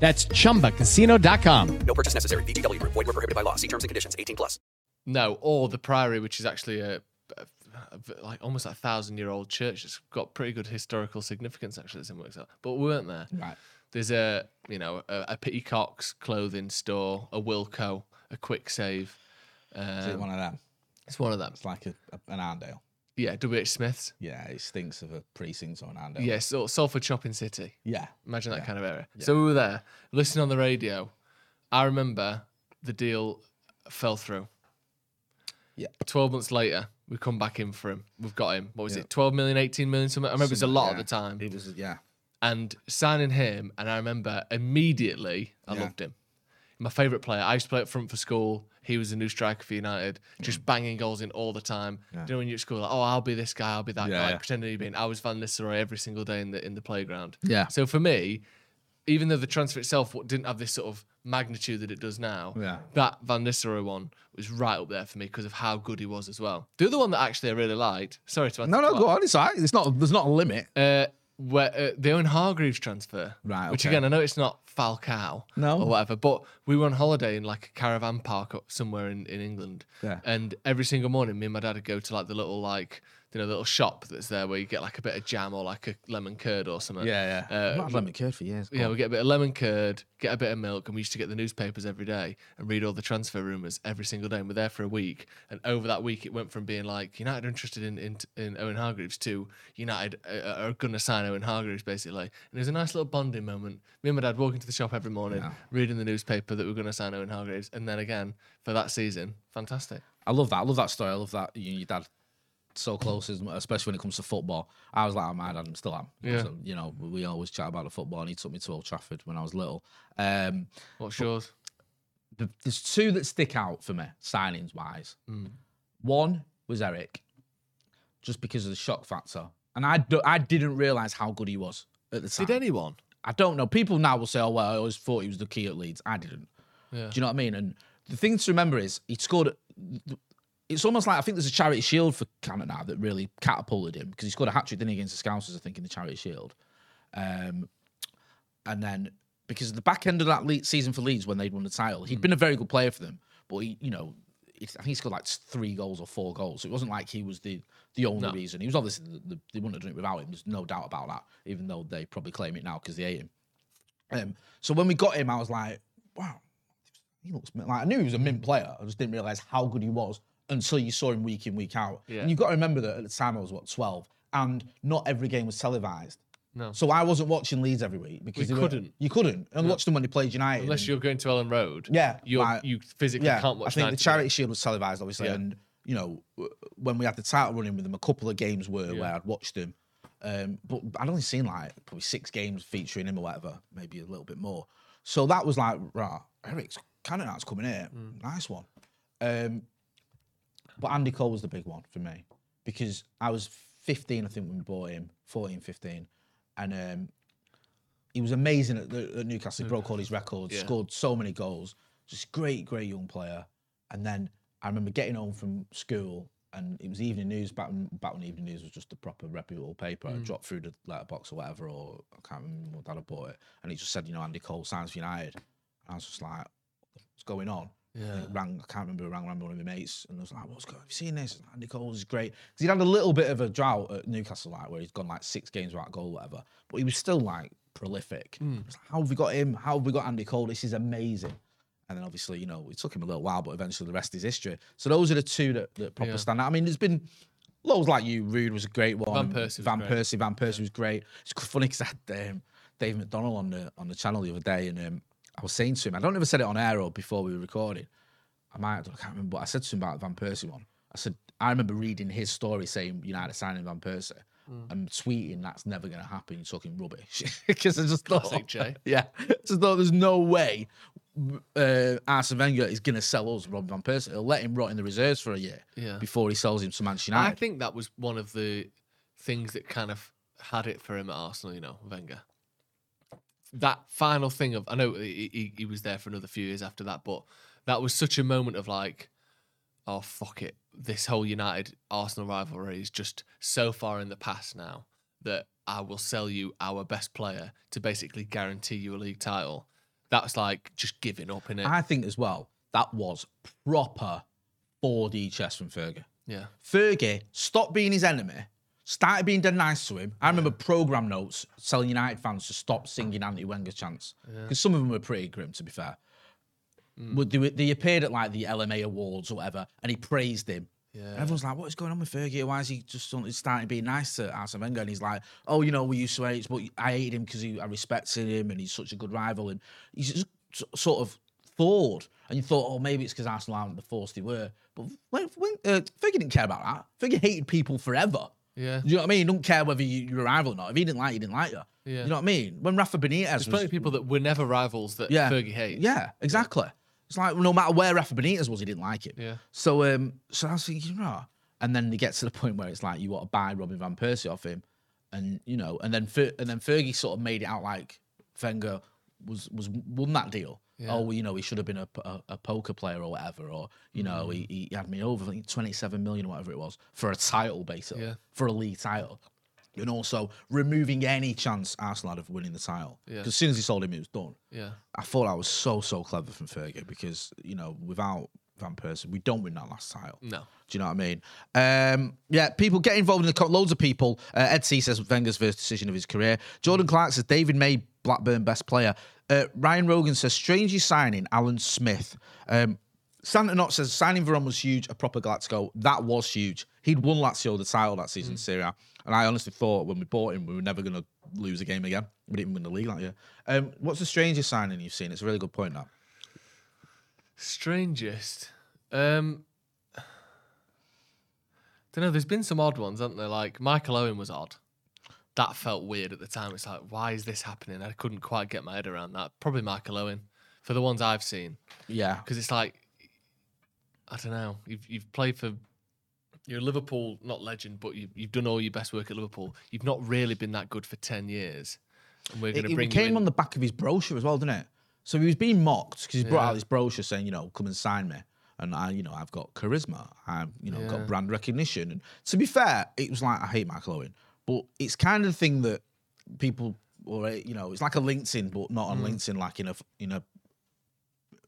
That's chumbacasino.com. No purchase necessary. VGW Group. Void were prohibited by law. See terms and conditions. 18 plus. No, or the Priory, which is actually a, a- a- like almost a thousand year old church. It's got pretty good historical significance actually. It's in Worksop, but we weren't there. Right. There's a you know a, a Pitty clothing store, a Wilko, a Kwik Save. Um, Is it one of them? It's one of them. It's like a, a, an Arndale. Yeah, WH Smiths. Yeah, it stinks of a precinct on an Arndale. Yeah, so Salford Shopping City. Yeah. Imagine that Yeah. kind of area. Yeah. So we were there, listening on the radio. I remember the deal fell through. Yeah. 12 months later, we come back in for him. We've got him. What was Yeah. it? 12 million, 18 million, something. I remember it was a lot at the time. It was, yeah. And signing him, and I remember immediately I loved him. My favourite player. I used to play up front for school. He was a new striker for United, just banging goals in all the time. Yeah. You know when you're at school, like, oh, I'll be this guy, I'll be that Yeah, guy, yeah. pretending you've been. I was Van Nistelrooy every single day in the in the playground. Yeah. So for me, even though the transfer itself didn't have this sort of magnitude that it does now, Yeah. that Van Nistelrooy one was right up there for me because of how good he was as well. The other one that actually I really liked, sorry to No, no, go on. It's all right. It's not, there's not a limit. uh, where uh, the Owen Hargreaves transfer, Right, Which okay. again, I know it's not Falcao, No. or whatever, but we were on holiday in like a caravan park up somewhere in, in England, Yeah. and every single morning, me and my dad would go to like the little like you know the little shop that's there where you get like a bit of jam or like a lemon curd or something. Yeah, yeah. Uh, I've not lemon curd for years. Go yeah, on. we get a bit of lemon curd, get a bit of milk, and we used to get the newspapers every day and read all the transfer rumours every single day. And we're there for a week, and over that week, it went from being like United are interested in in, in Owen Hargreaves to United uh, are going to sign Owen Hargreaves basically. And it was a nice little bonding moment. Me and my dad walking to the shop every morning, Yeah. reading the newspaper that we are going to sign Owen Hargreaves, and then again for that season, fantastic. I love that. I love that story. I love that you, and your dad so close, especially when it comes to football. I was like, oh, my dad, and still am. Yeah. So, you know, we always chat about the football, and he took me to Old Trafford when I was little. Um, What's yours? the, there's two that stick out for me, signings wise. Hmm. One was Eric, just because of the shock factor, and I do, I didn't realize how good he was at the time. Did anyone? I don't know. People now will say, "Oh well, I always thought he was the key at Leeds." I didn't. Yeah. Do you know what I mean? And the thing to remember is he scored. It's almost like I think there's a charity shield for Cantona now that really catapulted him because he scored a hat trick didn't against the Scousers, I think, in the charity shield. Um, and then because of the back end of that Le- season for Leeds when they'd won the title, he'd been a very good player for them, but he, you know, I think he scored like three goals or four goals. So it wasn't like he was the the only No. reason. He was obviously the, the, they wouldn't have done it without him. There's no doubt about that. Even though they probably claim it now because they hate him. Um, so when we got him, I was like, wow, he looks like I knew he was a mint player. I just didn't realize how good he was until you saw him week in week out. Yeah. And you've got to remember that at the time I was what 12, and not every game was televised. No. So I wasn't watching Leeds every week because We couldn't. you couldn't, and No. watch them when they played United. Unless you're going to Elland Road, yeah, you like- you physically yeah, can't watch. I think the Charity. Shield was televised, obviously, Yeah. and you know when we had the title running with them, a couple of games were Yeah. where I'd watched them, um, but I'd only seen like probably six games featuring him or whatever, maybe a little bit more. So that was like, right, Eric's Cantona's coming here, Mm. nice one. Um, but Andy Cole was the big one for me because I was 15, I think, when we bought him, 14, 15, and um, he was amazing at, the, at Newcastle. He broke all his records, Yeah. scored so many goals. Just great, great young player. And then I remember getting home from school, and it was evening news. Back when, back when evening news was just a proper reputable paper. I Mm. dropped through the letterbox or whatever, or I can't remember what dad had bought it, and it just said, you know, Andy Cole signs for United. And I was just like, what's going on? Yeah. rang. I can't remember. who Rang, rang one of my mates, and I was like, "What's going? On? Have you seen this?" Andy Cole's is great because he'd had a little bit of a drought at Newcastle, like where he's gone like six games without a goal, whatever. But he was still like prolific. Was like, How have we got him? How have we got Andy Cole? This is amazing. And then obviously, you know, it took him a little while, but eventually the rest is history. So those are the two that, that proper Yeah. stand out. I mean, there's been loads like you. Ruud was a great one. Van Persie Van. Persie. Van Persie was great. It's funny because I had um, Dave McDonald on the on the channel the other day, and um, I was saying to him, I don't I said it on air or before we were recording. I might, I can't remember, but I said to him about the Van Persie one. I said, I remember reading his story saying United signing Van Persie. Mm. and tweeting that's never going to happen. You're talking rubbish because I just thought, Classic Jay. yeah, just thought there's no way uh, Arsene Wenger is going to sell us Robin van Persie. He'll let him rot in the reserves for a year Yeah. before he sells him to Manchester United. I think that was one of the things that kind of had it for him at Arsenal, you know, Wenger. That final thing of, I know he, he, he was there for another few years after that, but that was such a moment of like, oh, fuck it. This whole United Arsenal rivalry is just so far in the past now that I will sell you our best player to basically guarantee you a league title. That's like just giving up in it. I think as well that was proper 4D chess from Fergie. Yeah. Fergie stopped being his enemy, started being dead nice to him. I remember program notes telling United fans to stop singing anti Wenger chants because some of them were pretty grim, to be fair. But they, were- they appeared at like the LMA Awards or whatever, and he praised him. Yeah. Everyone's like, "What is going on with Fergie? Why is he just suddenly starting being nice to Arsene Wenger?" And he's like, "Oh, you know, we used to hate, but I hated him because I respected him, and he's such a good rival." And he's just s- sort of thawed, and you thought, "Oh, maybe it's because Arsenal aren't the force they were." But when, when uh, Fergie didn't care about that. Fergie hated people forever. Yeah. You know what I mean? He don't care whether you, you're a rival or not. If he didn't like you, he didn't like you. Yeah. You know what I mean? When Rafa Benitez There's was, plenty of people that were never rivals that yeah, Fergie hates. Yeah, exactly. It's like no matter where Rafa Benitez was, he didn't like him. Yeah. So um, so I was thinking, right. And then they get to the point where it's like you want to buy Robin van Persie off him, and you know, and then Fer- and then Fergie sort of made it out like Wenger was was won that deal. Yeah. Oh, well, you know, he should have been a, a, a poker player or whatever, or you know, Mm. he, he had me over, twenty seven million or whatever it was for a title, basically, Yeah. for a league title, and also removing any chance Arsenal had of winning the title. Yeah. Because as soon as he sold him, it was done. Yeah. I thought I was so so clever from Fergie because you know without Van Persie we don't win that last title. No. Do you know what I mean? Um, yeah, people get involved in the co- loads of people. Uh, Ed C says Wenger's first decision of his career. Jordan Clark says David May Blackburn best player. Uh, Ryan Rogan says strangely signing Alan Smith. Um, Santa Not says signing Veron was huge. A proper Galactico that was huge. He'd won Lazio the title that season, Serie A. and I honestly thought when we bought him we were never going to lose a game again. We didn't win the league that year. Um, what's the strangest signing you've seen? It's a really good point. That Strangest. Um don't know, there's been some odd ones, haven't there? Like Michael Owen was odd. That felt weird at the time. It's like, why is this happening? I couldn't quite get my head around that. Probably Michael Owen for the ones I've seen. yeah, Because it's like I don't know. You've you've played for you're a Liverpool not legend, but you've you've done all your best work at Liverpool. You've not really been that good for ten years. And we're bring it bring you came on the back of his brochure as well, didn't it? So he was being mocked because he brought Yeah. out this brochure saying, you know, come and sign me. And I, you know, I've got charisma. I've, you know, Yeah. got brand recognition. And to be fair, it was like I hate Michael Owen, but it's kind of the thing that people, or you know, it's like a LinkedIn, but not on Mm. LinkedIn, like in a in a,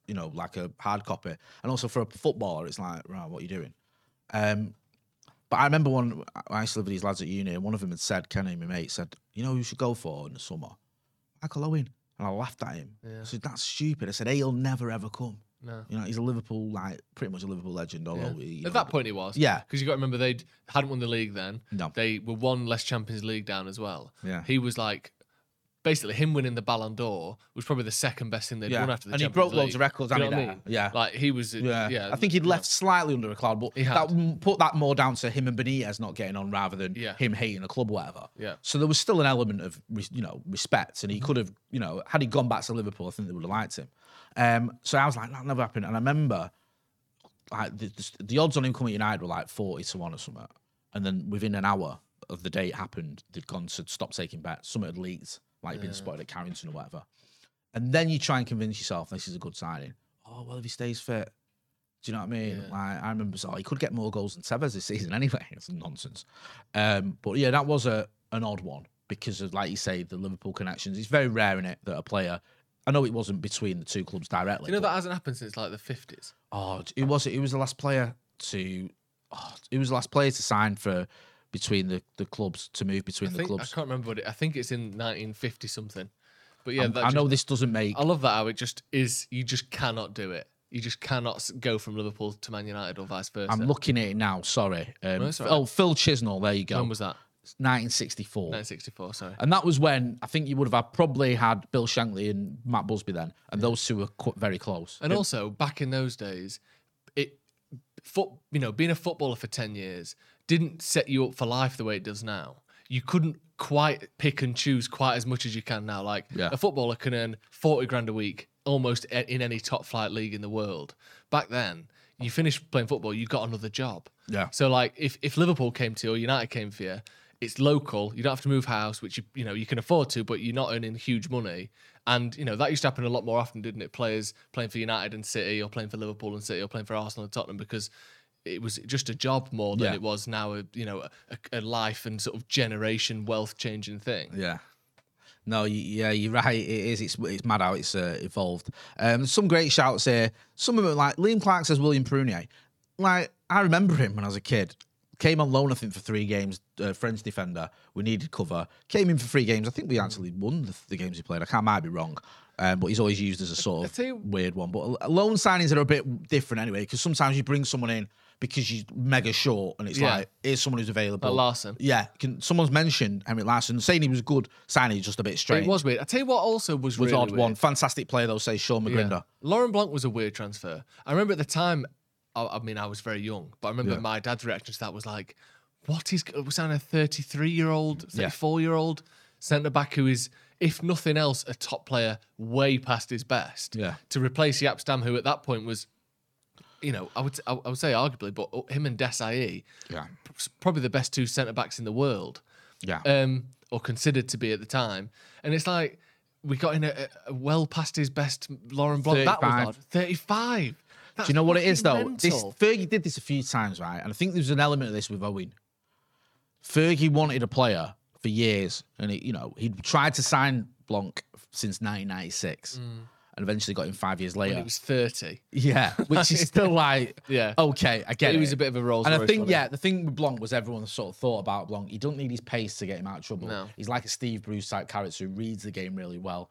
you know, like a hard copy. And also for a footballer, it's like, right, what are you doing? Um, but I remember one. I used to live with these lads at uni, and one of them had said, Kenny, my mate, said, you know, who you should go for in the summer, Michael Owen. And I laughed at him. Yeah. I said, that's stupid. I said, hey, he'll never ever come. No. You know, he's a Liverpool, like pretty much a Liverpool legend. Although Yeah. he, At know, that point, he was. Yeah. Because you got to remember they hadn't won the league then. No. They were one less Champions League down as well. Yeah. He was like, basically, him winning the Ballon d'Or was probably the second best thing they'd Yeah. won after the And he Champions broke loads of records, you know I mean? Yeah. Like he was. yeah. Yeah. I think he'd left slightly under a cloud, but He that put that more down to him and Benitez not getting on rather than Yeah. him hating the club or whatever. Yeah. So there was still an element of you know respect, and he could have you know had he gone back to Liverpool, I think they would have liked him. Um, so I was like, that never happened, and I remember like the, the, the odds on him coming to United were like forty to one or something, and then within an hour of the day it happened, they'd gone to stop taking bets. Some had leaked, like been spotted at Carrington or whatever. And then you try and convince yourself this is a good signing. Oh well, if he stays fit, do you know what I mean? Yeah. Like I remember, so he could get more goals than Tevez this season anyway. It's nonsense. Um, but yeah, that was a an odd one because of like you say the Liverpool connections. It's very rare in it that a player I know it wasn't between the two clubs directly. You know that hasn't happened since like the fifties. Oh, who was it? Who was the last player to? Oh, who was the last player to sign for between the, the clubs to move between I the think I can't remember what it. I think it's in 1950 something. But yeah, I know this doesn't make. I love that how it just is. You just cannot do it. You just cannot go from Liverpool to Man United or vice versa. I'm looking at it now. Sorry. Um, No. Oh, Phil Chisnell. There you go. When was that? 1964. 1964. Sorry. And that was when I think you would have had, probably had Bill Shankly and Matt Busby then, and those two were qu- very close. And Um, also back in those days, it foot you know being a footballer for ten years didn't set you up for life the way it does now. You couldn't quite pick and choose quite as much as you can now. Like Yeah. a footballer can earn forty grand a week almost in any top flight league in the world. Back then, you finished playing football, you got another job. Yeah. So like if if Liverpool came to you or United came for you, it's local. You don't have to move house, which you you know you can afford to, but you're not earning huge money. And you know that used to happen a lot more often, didn't it? Players playing for United and City, or playing for Liverpool and City, or playing for Arsenal and Tottenham, because it was just a job more than Yeah. it was now. A, you know, a, a life and sort of generation wealth changing thing. Yeah. No, yeah, you're right. It is. It's it's mad how it's uh, evolved. Um, some great shouts here. Some of them like Liam Clark says William Prunier. Like I remember him when I was a kid. Came on loan, I think, for three games. Uh, French defender. We needed cover. Came in for three games. I think we actually won the, the games he played. I can't might be wrong, um, but he's always used as a sort of you- weird one. But loan signings are a bit different anyway, because sometimes you bring someone in because you're mega short, and it's Yeah. like here's someone who's available. Like Larsson. Yeah, can, someone's mentioned Henrik Larsson saying he was good. Signing just a bit strange. It was weird. I tell you what, also was was really odd weird. one. Fantastic player though, say Sean Yeah. McGrinder. Laurent Blanc was a weird transfer. I remember at the time, I, I mean, I was very young, but I remember Yeah. my dad's reaction to that was like, what is, was that a 33 year old, 34 year old centre back who is, if nothing else, a top player way past his best Yeah. to replace Jaap Stam, who at that point was, you know, I would, I would say arguably, but him and Desailly, Yeah. probably the best two centre backs in the world Yeah. um, or considered to be at the time. And it's like we got in a, a- well past his best Laurent. That 35. was odd. 35. Do you know what it is though? This. Fergie did this a few times, right? And I think there's an element of this with Owen. Fergie wanted a player for years, and he, you know, he'd tried to sign Blanc since 1996, mm. and eventually got him five years When later. he was 30. Yeah, which is still like, Yeah. okay, I get He it. was a bit of a Rolls And I think, yeah, the thing with Blanc was everyone sort of thought about Blanc. He doesn't need his pace to get him out of trouble. No. He's like a Steve Bruce type character who reads the game really well.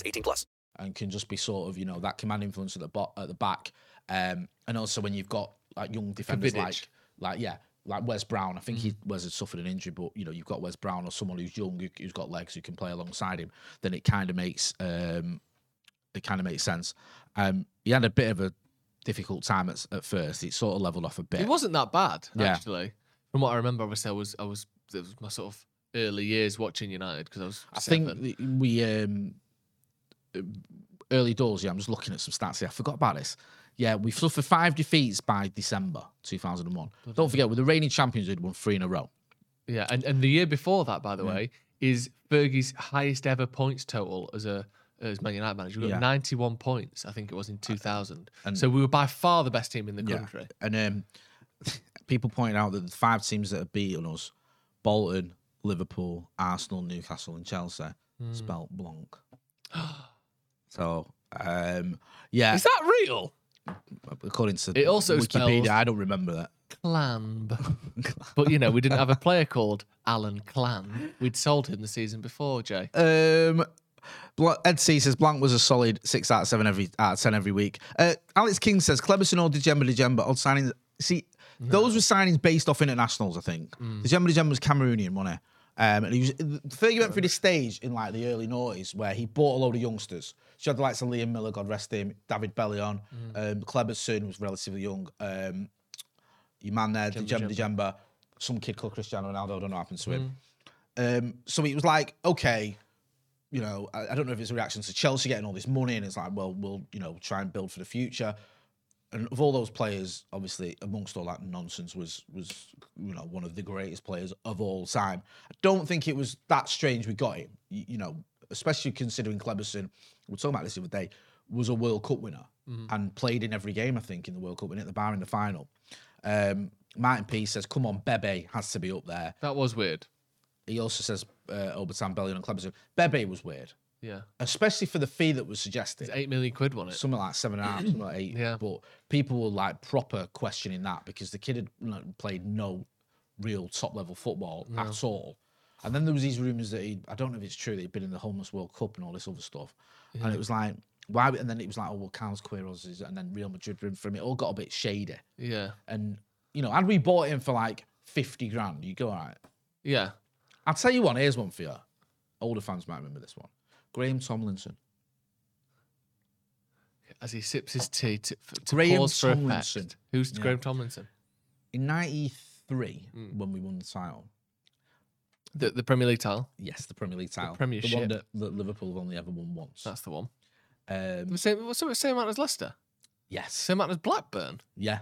18 plus. and can just be sort of you know that command influence at the bo- at the back, um, and also when you've got like young defenders like like yeah like Wes Brown. I think he Wes had suffered an injury, but you know you've got Wes Brown or someone who's young who, who's got legs who can play alongside him. Then it kind of makes um, it kind of makes sense. Um, he had a bit of a difficult time at, at first. It sort of leveled off a bit. It wasn't that bad, Yeah. actually. From what I remember, obviously, I was, I was, it was my sort of early years watching United because I was. I seven. think the- we um early doors. Yeah, I'm just looking at some stats here. I forgot about this. Yeah, we suffered five defeats by December 2001. Don't forget, we're the reigning champions we'd won three in a row. Yeah, and, and the year before that, by the Yeah. way, is Fergie's highest ever points total as a as Man United manager. We got Yeah. 91 points, I think it was in 2000. and- so we were by far the best team in the Yeah. country. And um, people point out that the five teams that have beaten us Bolton, Liverpool, Arsenal, Newcastle, and Chelsea Hmm. spelt Blanc. so, um, yeah, Is that real? according to It also Wikipedia, spells- I don't remember that. Clamb. but you know, we didn't have a player called Alan Clam. We'd sold him the season before, Jay. Um, Ed C says Blanc was a solid six out of seven every out of ten every week. Uh, Alex King says Cleberson or Djemba Djemba odd signings. See, those were signings based off internationals. I think Mm. Djemba Djemba was Cameroonian, wasn't he? Um, and he was Fergie went through this stage in like the early noughties where he bought a load of youngsters. She had the likes of Liam Miller, God rest him, David Bellion, Mm. um, Cleberson was relatively young. Um, your man there, Djemba Djemba, some kid called Cristiano Ronaldo. I don't know what happened to him. Mm. Um, so it was like, okay, you know, I, I don't know if it's a reaction to Chelsea getting all this money, and it's like, well, we'll you know try and build for the future. And of all those players, obviously, amongst all that nonsense, was was you know one of the greatest players of all time. I don't think it was that strange we got him. You, you know, especially considering Cleberson. We were talking about this the other day. Was a World Cup winner and played in every game. I think in the World Cup and hit the bar in the final. Um, Martin P says, "Come on, Bebe has to be up there." That was weird. He also says, uh, "Obertan, Bellion, and Cleberson." Bebe was weird, Yeah. especially for the fee that was suggested. It's eight million quid, wasn't it? Something like seven and a half, something like eight. Yeah. But people were like proper questioning that because the kid had like, played no real top level football at all. And then there was these rumours that he, I don't know if it's true, that he'd been in the homeless World Cup and all this other stuff. And it was like, why? And then it was like, oh well, Carlos Queiroz is, and then Real Madrid were him. It all got a bit shady. Yeah. And you know, had we bought him for like fifty grand, you go all right. Yeah. I'll tell you one. Here's one for you. Older fans might remember this one. Graeme Tomlinson. As he sips his tea to, to Graeme Tomlinson. Who's Yeah. Graeme Tomlinson? In '93, hmm. when we won the title, The, the Premier League title. yes, the Premier League title, the Premiership. one that, that Liverpool have only ever won once. That's the one. Um, The same, what's the same amount as Leicester? yes, Same amount as Blackburn. yeah.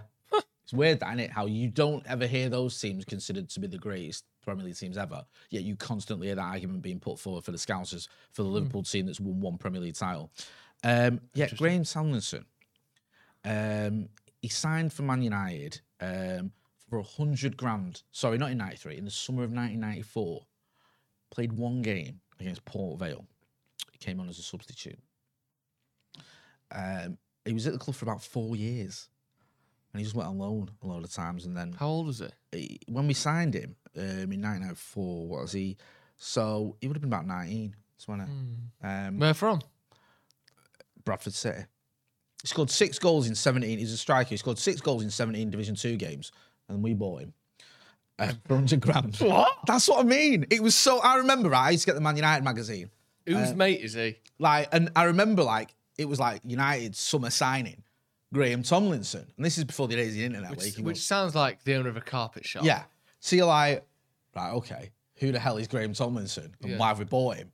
it's weird, that, isn't it? How you don't ever hear those teams considered to be the greatest Premier League teams ever, yet you constantly hear that argument being put forward for the Scousers for the Liverpool team that's won one Premier League title. Um, yeah, Graeme Tomlinson. Um, he signed for Man United um, for a hundred grand. Sorry, not in '93. In the summer of 1994, played one game against Port Vale. He came on as a substitute. Um, he was at the club for about four years, and he just went on loan a lot of times. And then How old was it? he- when we signed him um, in 1994, what was he? So he would have been about 19, 20. Um, Where from? Bradford City. He scored six goals in 17. He's a striker. He scored six goals in 17 Division 2 games, and we bought him. Uh, for 100 grand. What? That's what I mean. It was so. I remember, right? I used to get the Man United magazine. Whose mate is he? Like, and I remember, like, it was like United summer signing, Graeme Tomlinson. And this is before the days of the internet. where you Which, can which sounds like the owner of a carpet shop. yeah. So you're like, right, okay, who the hell is Graeme Tomlinson and Yeah. why have we bought him?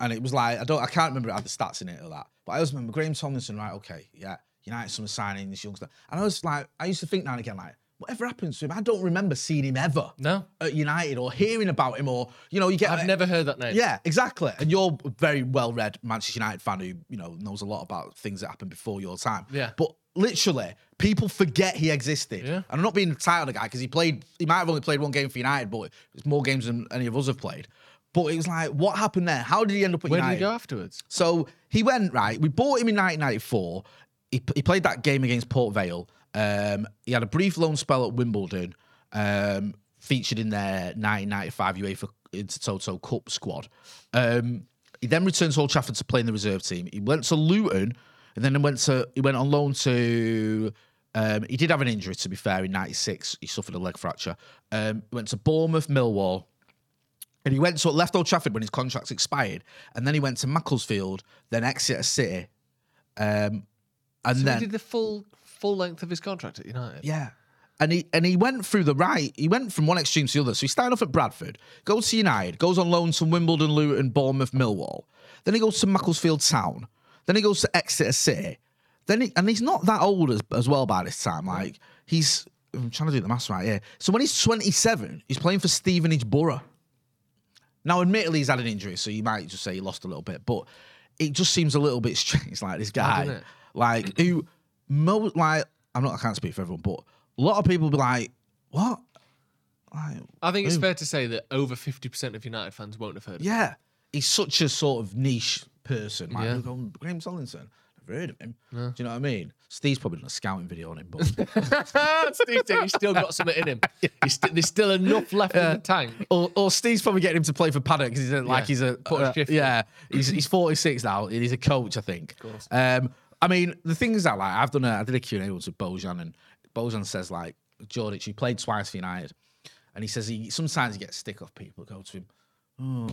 And it was like, I don't, I can't remember it had the stats in it or that, but I always remember Graeme Tomlinson, right? Okay, yeah, United summer signing this youngster, and I was like, I used to think now and again, like, whatever happens to him, I don't remember seeing him ever No. at United or hearing about him or you know, you get I've never heard that name. yeah, exactly. And you're a very well read Manchester United fan who, you know, knows a lot about things that happened before your time. Yeah. But literally, people forget he existed. Yeah. And I'm not being tired of the guy because he played, he might have only played one game for United, but it's more games than any of us have played. But it was like, what happened there? How did he end up at Where United? did he go afterwards? So he went right. We bought him in 1994. He, he played that game against Port Vale. Um, he had a brief loan spell at Wimbledon. Um, featured in their 1995 UEFA Intertoto Cup squad. Um, he then returned to Old Trafford to play in the reserve team. He went to Luton, and then went to he went on loan to. Um, he did have an injury, to be fair, in '96. He suffered a leg fracture. Um, went to Bournemouth, Millwall, and he went to left Old Trafford when his contract expired, and then he went to Macclesfield, then Exeter City, um, and So then he did the full full length of his contract at United. yeah, and he and he went through the right. He went from one extreme to the other. So he started off at Bradford, goes to United, goes on loan to Wimbledon, Luton, Bournemouth, Millwall. Then he goes to Macclesfield Town. Then he goes to Exeter City. Then he, and he's not that old as, as well by this time. Like he's I'm trying to do the maths right here. So when he's 27, he's playing for Stevenage Borough. Now, admittedly, he's had an injury, so you might just say he lost a little bit, but it just seems a little bit strange. Like this guy, like who, mo- like I'm not, I can't speak for everyone, but a lot of people be like, "What?" Like, I think it's who? fair to say that over 50% of United fans won't have heard of him. Yeah, he's such a sort of niche person. Like, Yeah. going, Graeme Tomlinson. Never heard of him. Do you know what I mean? Steve's probably done a scouting video on him, but Steve said he's still got something in him. He's st- there's still enough left in the tank. or, or Steve's probably getting him to play for Paddock because he's a, like Yeah. he's a Put a uh, shift in. yeah he's he's 46 now he's a coach I think. course. Um, I mean the things that like I've done a, I did a Q and A once with Bojan and Bojan says like Djordjic he played twice for United and he says he sometimes he gets stick off people go to him oh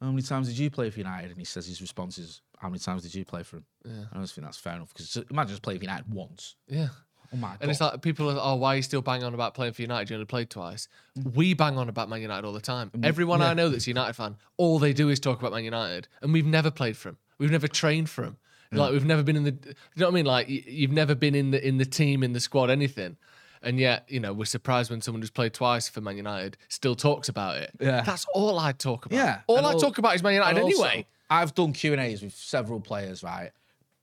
how many times did you play for United and he says his response is how many times did you play for him? Yeah. I just think that's fair enough because imagine just playing for United once. Yeah. Oh my God. And it's like people are, oh, why are you still bang on about playing for United? You only played twice. We bang on about Man United all the time. Everyone yeah. I know that's a United fan, all they do is talk about Man United, and we've never played for them. We've never trained for them. Like we've never been in the. You know what I mean? Like you've never been in the in the team, in the squad, anything. And yet, you know, we're surprised when someone who's played twice for Man United still talks about it. Yeah. That's all I talk about. Yeah. All and I al- talk about is Man United and also, anyway. I've done Q and A's with several players, right?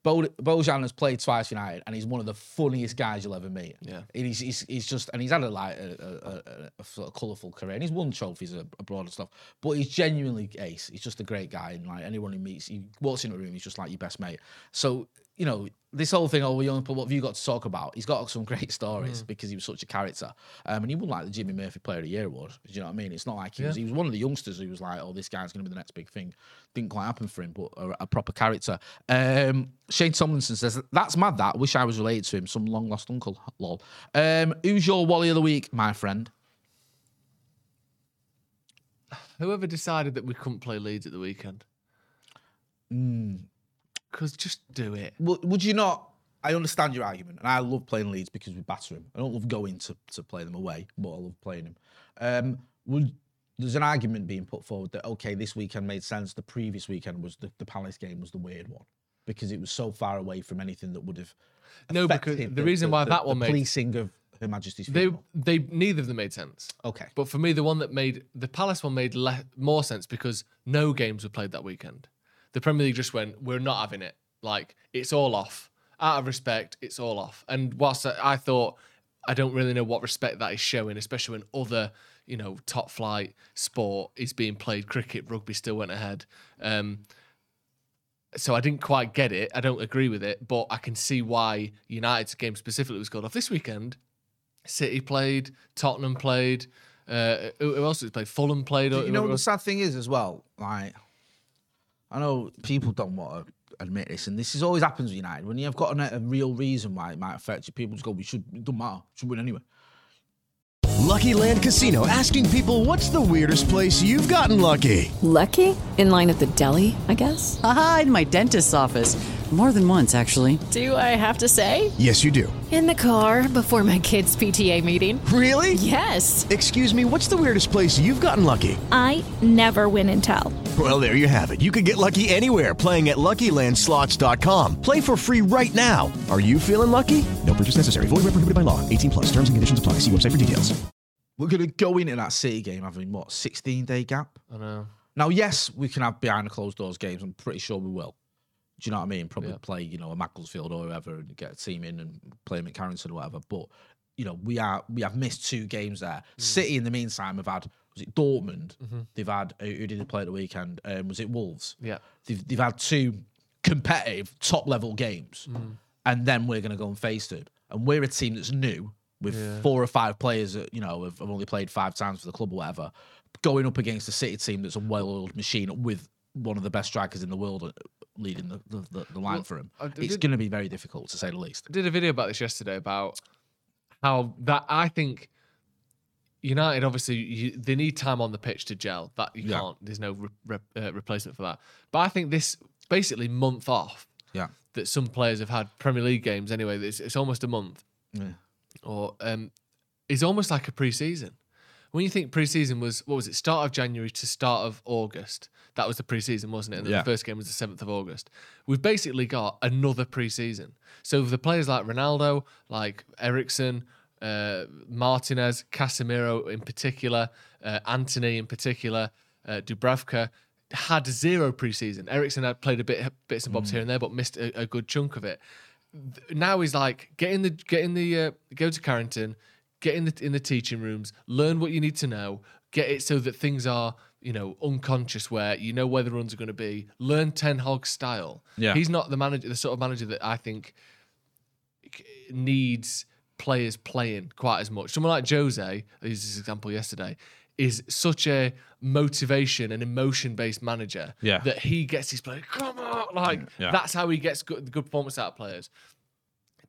Bo- Bojan has played twice for United, and he's one of the funniest guys you'll ever meet. Yeah. and he's, he's, he's just, and he's had a like a, a, a, a sort of colourful career, and he's won trophies a- abroad and stuff. But he's genuinely ace. He's just a great guy, and like anyone he meets, he walks into a room, he's just like your best mate. So you know, this whole thing, oh, we only put what have you got to talk about? He's got some great stories because he was such a character. Um, and he won like the Jimmy Murphy Player of the Year award. Do you know what I mean? It's not like he was he was one of the youngsters who was like, oh, this guy's gonna be the next big thing. Didn't quite happen for him, but a, a proper character. Um, Shane Tomlinson says, That's mad that. I wish I was related to him, some long lost uncle. Lol. Um, who's your Wally of the week, my friend? Whoever decided that we couldn't play Leeds at the weekend. Because just do it. Would, would you not? I understand your argument, and I love playing Leeds because we batter him. I don't love going to, to play them away, but I love playing him. Um, would there's an argument being put forward that okay, this weekend made sense. The previous weekend was the, the Palace game was the weird one because it was so far away from anything that would have. No, because affected the reason why that one the made- policing of Her Majesty's They they neither of them made sense. Okay. But for me, the one that made the Palace one made le- more sense because no games were played that weekend. The Premier League just went, we're not having it. Like it's all off. Out of respect, it's all off. And whilst I, I thought I don't really know what respect that is showing, especially when other you know top flight sport is being played, cricket, rugby still went ahead. Um, so I didn't quite get it. I don't agree with it, but I can see why United's game specifically was called off this weekend. City played, Tottenham played. Uh, who else has played? Fulham played. You know, whoever the sad thing is as well. Like, I know people don't want to admit this, and this is always happens with United when you've got a, a real reason why it might affect you. People just go, "We should. It don't matter. Should win anyway." Lucky Land Casino asking people what's the weirdest place you've gotten lucky? Lucky? In line at the deli, I guess? Aha, in my dentist's office. More than once, actually. Do I have to say? Yes, you do. In the car before my kids' PTA meeting. Really? Yes. Excuse me, what's the weirdest place you've gotten lucky? I never win and tell. Well, there you have it. You can get lucky anywhere playing at LuckyLandSlots.com. Play for free right now. Are you feeling lucky? No purchase necessary. Void where prohibited by law. 18 plus. Terms and conditions apply. See website for details. We're gonna go into that City game having what 16 day gap. I know. Now, yes, we can have behind the closed doors games. I'm pretty sure we will. Do you know what I mean? Probably play, you know, a Macclesfield or whoever and get a team in and play them at Carrington or whatever. But you know, we are we have missed two games there. Mm. City, in the meantime, have had was it Dortmund? Mm-hmm. They've had who did they play at the weekend? Um, was it Wolves? Yeah. They've they've had two competitive top level games, mm. and then we're going to go and face them. And we're a team that's new with Yeah. four or five players that you know have, have only played five times for the club or whatever, going up against a City team that's a well-oiled machine with one of the best strikers in the world uh, leading the, the, the, the line Well, for him. I It's going to be very difficult to say the least. I did a video about this yesterday about how that I think United obviously you, they need time on the pitch to gel. That you Yeah. can't. There's no re- re- uh, replacement for that. But I think this basically month off Yeah. that some players have had Premier League games anyway. It's, it's almost a month, Yeah. or um, is almost like a pre-season. When you think pre-season was what was it? Start of January to start of August. That was the pre-season, wasn't it? And Yeah. the first game was the seventh of August. We've basically got another pre-season. So the players like Ronaldo, like Eriksen, uh, Martinez, Casemiro in particular, uh, Antony in particular, uh, Dubravka had zero preseason. Eriksen had played a bit bits and bobs Mm. here and there, but missed a, a good chunk of it. Now he's like get in the get in the uh, go to Carrington, get in the in the teaching rooms, learn what you need to know, get it so that things are you know unconscious where you know where the runs are going to be. Learn Ten Hag style. Yeah. he's not the manager, the sort of manager that I think needs players playing quite as much. Someone like Jose, I used this example yesterday, is such a motivation and emotion based manager Yeah. that he gets his players, come on, like Yeah. that's how he gets good, good performance out of players.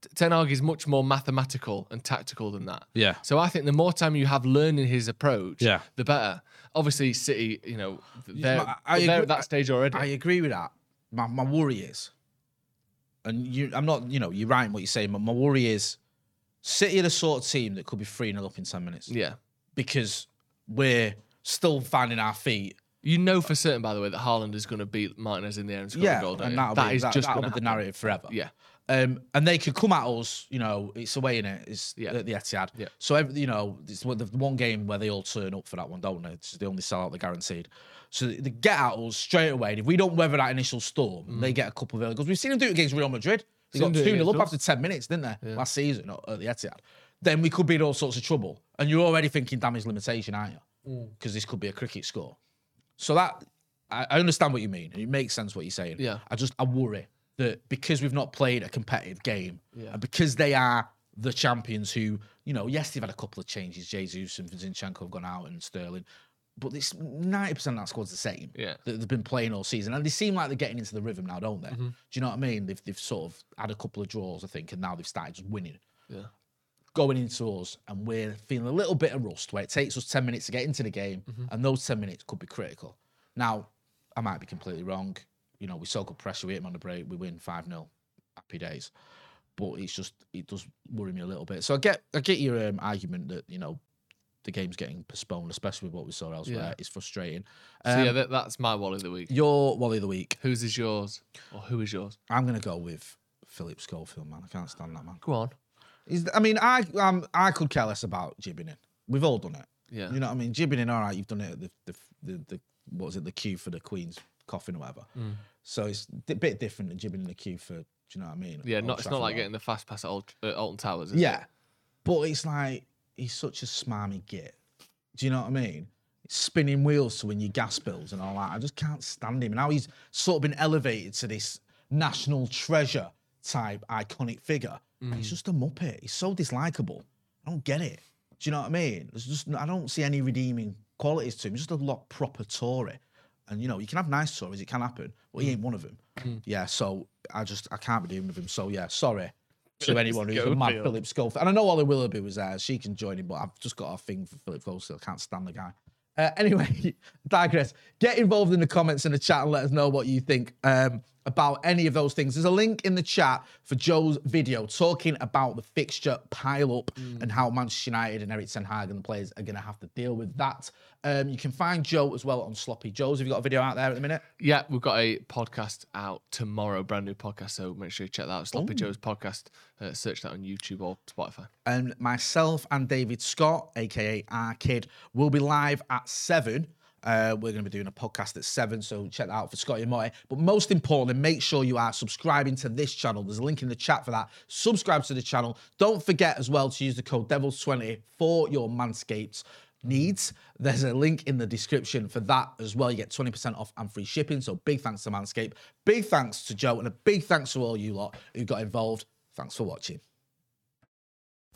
T- Ten Hag is much more mathematical and tactical than that. Yeah. So I think the more time you have learning his approach, Yeah. the better. Obviously, City, you know, they're, I- I they're agree- at that stage already. I agree with that. My, my worry is, and you, I'm not, you know, you're right in what you're saying, but my worry is City are the sort of team that could be 3 0 up in 10 minutes. Yeah. Because we're still finding our feet. You know for certain, by the way, that Haaland is going to beat Martinez in the air and score Yeah, a goal. don't and you? that'll That be, is that, just that'll gonna be the narrative forever. Yeah. Um, and they could come at us, you know, it's away in it. It's Yeah. at the Etihad. Yeah. So, every, you know, it's the one game where they all turn up for that one, don't they? It's, the only sell out the guaranteed. So they get at us straight away. And if we don't weather that initial storm, they get a couple of early goals. We've seen them do it against Real Madrid. They got 2 do it 0 up after 10 minutes, didn't they? Last season at the Etihad. Then we could be in all sorts of trouble. And you're already thinking damage limitation, aren't you? Because this could be a cricket score. So that I, I understand what you mean. It makes sense what you're saying. Yeah. I just I worry that because we've not played a competitive game, Yeah. and because they are the champions who, you know, yes, they've had a couple of changes. Jesus and Zinchenko have gone out and Sterling. But this 90% of that squad's the same. Yeah. That they've been playing all season. And they seem like they're getting into the rhythm now, don't they? Mm-hmm. Do you know what I mean? They've, they've sort of had a couple of draws, I think, and now they've started just winning Yeah. going into us and we're feeling a little bit of rust where it takes us 10 minutes to get into the game Mm-hmm. and those 10 minutes could be critical. Now, I might be completely wrong. You know, we so good pressure, we hit them on the break, we win 5 0. Happy days. But it's just, it does worry me a little bit. So I get I get your um, argument that, you know, the game's getting postponed, especially with what we saw elsewhere. Yeah. It's frustrating. So yeah, Um, that, that's my Wally of the week. your Wally of the Week. Whose is yours? Or who is yours? I'm going to go with Philip Schofield, man. I can't stand that, man. Go on. He's, I mean, I um, I could care less about jibbing in. We've all done it. Yeah. You know what I mean? Jibbing in, all right, you've done it at the, the, the, the what was it, the queue for the Queen's coffin or whatever. Mm. So it's a bit different than jibbing in the queue for, do you know what I mean? Yeah, Old not it's not like getting the fast pass at Old, uh, Alton Towers. Is Yeah. It? But it's like, he's such a smarmy git. Do you know what I mean? Spinning wheels to win your gas bills and all that. I just can't stand him. And now he's sort of been elevated to this national treasure type iconic figure. Mm. He's just a muppet. He's so dislikable. I don't get it. Do you know what I mean? There's just I don't see any redeeming qualities to him. He's just a lot proper Tory. And you know, you can have nice stories, it can happen, but he ain't one of them. Mm. Yeah, so I just I can't be dealing with him. So yeah, sorry to anyone who's a mad. Philip Schofield. And I know Holly Willoughby was there, she can join him, but I've just got a thing for Philip Schofield. I can't stand the guy. Uh, anyway, digress. Get involved in the comments in the chat and let us know what you think um, about any of those things. There's a link in the chat for Joe's video talking about the fixture pile up and how Manchester United and Erik Ten Hag and the players are going to have to deal with that. Um, you can find Joe as well on Sloppy Joe's. Have you got a video out there at the minute? Yeah, we've got a podcast out tomorrow, brand new podcast. So make sure you check that out. Sloppy Ooh. Joe's podcast. Uh, search that on YouTube or Spotify. and myself and David Scott, aka our kid, will be live at seven. Uh, we're going to be doing a podcast at seven, so check that out for Scotty and Motty. But most importantly, make sure you are subscribing to this channel. There's a link in the chat for that. Subscribe to the channel. Don't forget as well to use the code Devils20 for your Manscaped needs. There's a link in the description for that as well. You get 20% off and free shipping. So big thanks to Manscaped. Big thanks to Joe, and a big thanks to all you lot who got involved. Thanks for watching.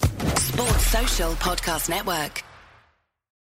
Sports Social Podcast Network.